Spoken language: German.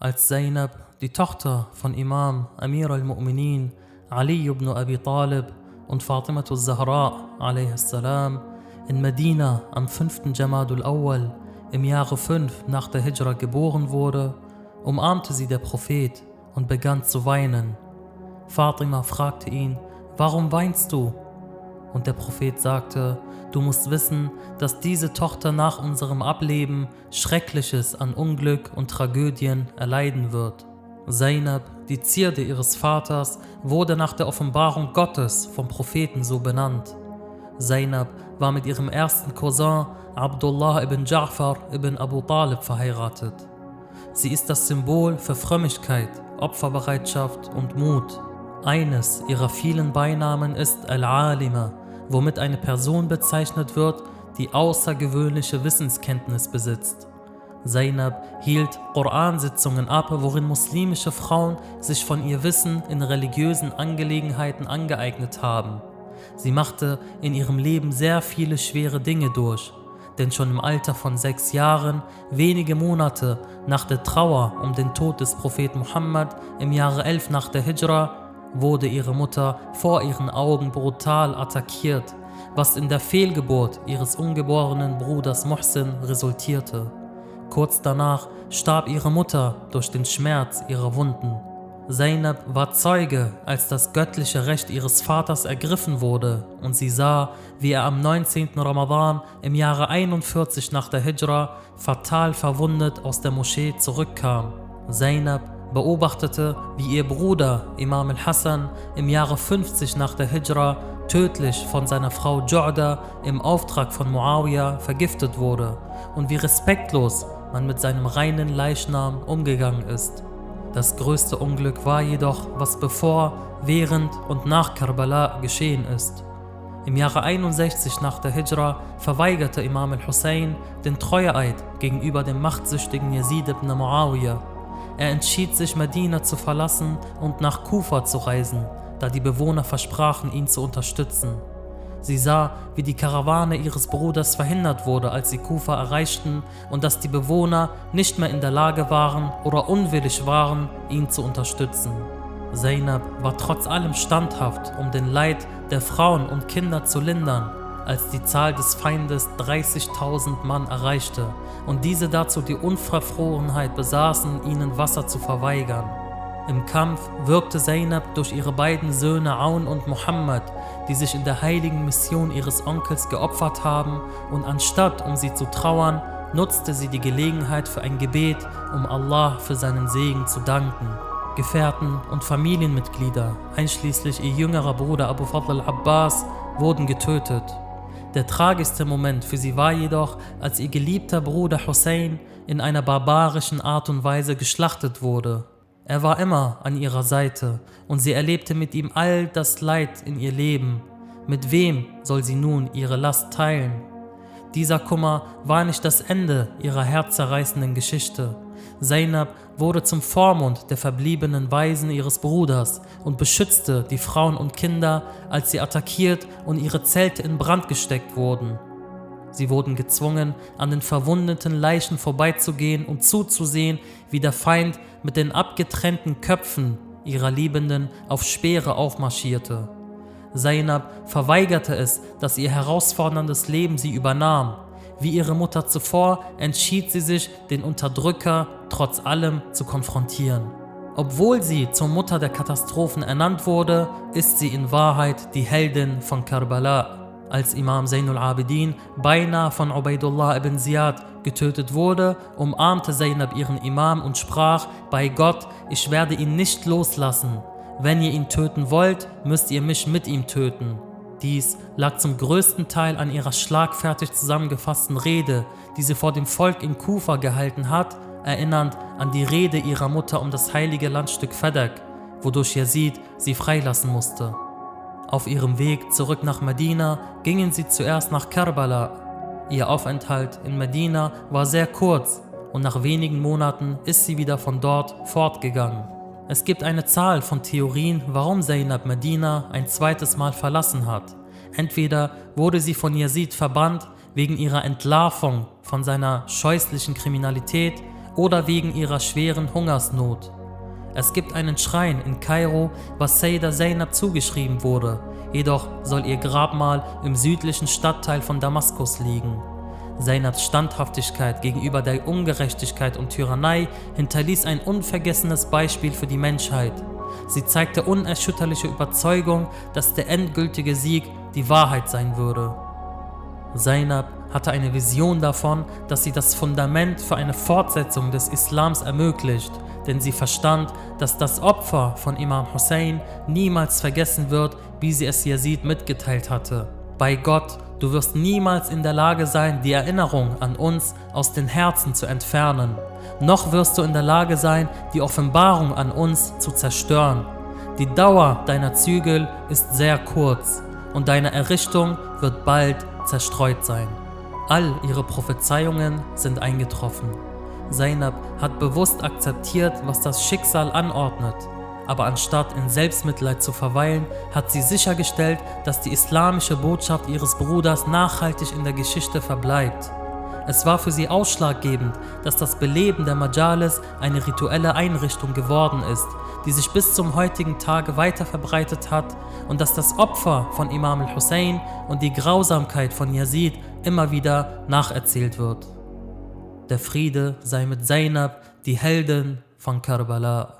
Als Zainab, die Tochter von Imam Amir al-Mu'minin Ali ibn Abi Talib und Fatima al-Zahra a.s. in Medina am 5. Jamadul Awwal im Jahre 5 nach der Hijra geboren wurde, umarmte sie der Prophet und begann zu weinen. Fatima fragte ihn, warum weinst du? Und der Prophet sagte, du musst wissen, dass diese Tochter nach unserem Ableben Schreckliches an Unglück und Tragödien erleiden wird. Zainab, die Zierde ihres Vaters, wurde nach der Offenbarung Gottes vom Propheten so benannt. Zainab war mit ihrem ersten Cousin Abdullah ibn Ja'far ibn Abu Talib verheiratet. Sie ist das Symbol für Frömmigkeit, Opferbereitschaft und Mut. Eines ihrer vielen Beinamen ist Al-Alima, womit eine Person bezeichnet wird, die außergewöhnliche Wissenskenntnis besitzt. Zainab hielt Koransitzungen ab, worin muslimische Frauen sich von ihr Wissen in religiösen Angelegenheiten angeeignet haben. Sie machte in ihrem Leben sehr viele schwere Dinge durch, denn schon im Alter von sechs Jahren, wenige Monate nach der Trauer um den Tod des Propheten Muhammad im Jahre 11 nach der Hijra, wurde ihre Mutter vor ihren Augen brutal attackiert, was in der Fehlgeburt ihres ungeborenen Bruders Mohsin resultierte. Kurz danach starb ihre Mutter durch den Schmerz ihrer Wunden. Zainab war Zeuge, als das göttliche Recht ihres Vaters ergriffen wurde und sie sah, wie er am 19. Ramadan im Jahre 41 nach der Hijra fatal verwundet aus der Moschee zurückkam. Zainab beobachtete, wie ihr Bruder Imam al-Hassan im Jahre 50 nach der Hijra tödlich von seiner Frau Ju'da im Auftrag von Muawiyah vergiftet wurde und wie respektlos man mit seinem reinen Leichnam umgegangen ist. Das größte Unglück war jedoch, was bevor, während und nach Karbala geschehen ist. Im Jahre 61 nach der Hijra verweigerte Imam al-Hussein den Treueeid gegenüber dem machtsüchtigen Yazid ibn Muawiyah er entschied sich, Medina zu verlassen und nach Kufa zu reisen, da die Bewohner versprachen, ihn zu unterstützen. Sie sah, wie die Karawane ihres Bruders verhindert wurde, als sie Kufa erreichten und dass die Bewohner nicht mehr in der Lage waren oder unwillig waren, ihn zu unterstützen. Zainab war trotz allem standhaft, um den Leid der Frauen und Kinder zu lindern als die Zahl des Feindes 30.000 Mann erreichte und diese dazu die Unverfrorenheit besaßen, ihnen Wasser zu verweigern. Im Kampf wirkte Zainab durch ihre beiden Söhne Aun und Muhammad, die sich in der heiligen Mission ihres Onkels geopfert haben, und anstatt um sie zu trauern, nutzte sie die Gelegenheit für ein Gebet, um Allah für seinen Segen zu danken. Gefährten und Familienmitglieder, einschließlich ihr jüngerer Bruder Abu Fadl al-Abbas, wurden getötet der tragischste Moment für sie war jedoch, als ihr geliebter Bruder Hussein in einer barbarischen Art und Weise geschlachtet wurde. Er war immer an ihrer Seite und sie erlebte mit ihm all das Leid in ihr Leben. Mit wem soll sie nun ihre Last teilen? Dieser Kummer war nicht das Ende ihrer herzzerreißenden Geschichte. Zainab wurde zum Vormund der verbliebenen Weisen ihres Bruders und beschützte die Frauen und Kinder, als sie attackiert und ihre Zelte in Brand gesteckt wurden. Sie wurden gezwungen, an den verwundeten Leichen vorbeizugehen und zuzusehen, wie der Feind mit den abgetrennten Köpfen ihrer Liebenden auf Speere aufmarschierte. Zainab verweigerte es, dass ihr herausforderndes Leben sie übernahm wie ihre Mutter zuvor entschied sie sich, den Unterdrücker trotz allem zu konfrontieren. Obwohl sie zur Mutter der Katastrophen ernannt wurde, ist sie in Wahrheit die Heldin von Karbala. Als Imam Zainul Abidin beinahe von Ubaidullah ibn Ziyad getötet wurde, umarmte Zainab ihren Imam und sprach, bei Gott, ich werde ihn nicht loslassen. Wenn ihr ihn töten wollt, müsst ihr mich mit ihm töten. Dies lag zum größten Teil an ihrer schlagfertig zusammengefassten Rede, die sie vor dem Volk in Kufa gehalten hat, erinnernd an die Rede ihrer Mutter um das heilige Landstück Fadak, wodurch Yazid sie freilassen musste. Auf ihrem Weg zurück nach Medina gingen sie zuerst nach Karbala. Ihr Aufenthalt in Medina war sehr kurz und nach wenigen Monaten ist sie wieder von dort fortgegangen. Es gibt eine Zahl von Theorien, warum Zainab Medina ein zweites Mal verlassen hat. Entweder wurde sie von Yazid verbannt wegen ihrer Entlarvung von seiner scheußlichen Kriminalität oder wegen ihrer schweren Hungersnot. Es gibt einen Schrein in Kairo, was Sayyidah Zainab zugeschrieben wurde, jedoch soll ihr Grabmal im südlichen Stadtteil von Damaskus liegen. Zainabs Standhaftigkeit gegenüber der Ungerechtigkeit und Tyrannei hinterließ ein unvergessenes Beispiel für die Menschheit. Sie zeigte unerschütterliche Überzeugung, dass der endgültige Sieg die Wahrheit sein würde. Zainab hatte eine Vision davon, dass sie das Fundament für eine Fortsetzung des Islams ermöglicht, denn sie verstand, dass das Opfer von Imam Hussein niemals vergessen wird, wie sie es Yazid mitgeteilt hatte. Bei Gott, du wirst niemals in der Lage sein, die Erinnerung an uns aus den Herzen zu entfernen, noch wirst du in der Lage sein, die Offenbarung an uns zu zerstören. Die Dauer deiner Zügel ist sehr kurz und deine Errichtung wird bald zerstreut sein. All ihre Prophezeiungen sind eingetroffen. Zainab hat bewusst akzeptiert, was das Schicksal anordnet, aber anstatt in Selbstmitleid zu verweilen, hat sie sichergestellt, dass die islamische Botschaft ihres Bruders nachhaltig in der Geschichte verbleibt. Es war für sie ausschlaggebend, dass das Beleben der Majalis eine rituelle Einrichtung geworden ist, die sich bis zum heutigen Tage weiter verbreitet hat und dass das Opfer von Imam al-Hussein und die Grausamkeit von Yazid immer wieder nacherzählt wird. Der Friede sei mit Zainab, die Heldin von Karbala.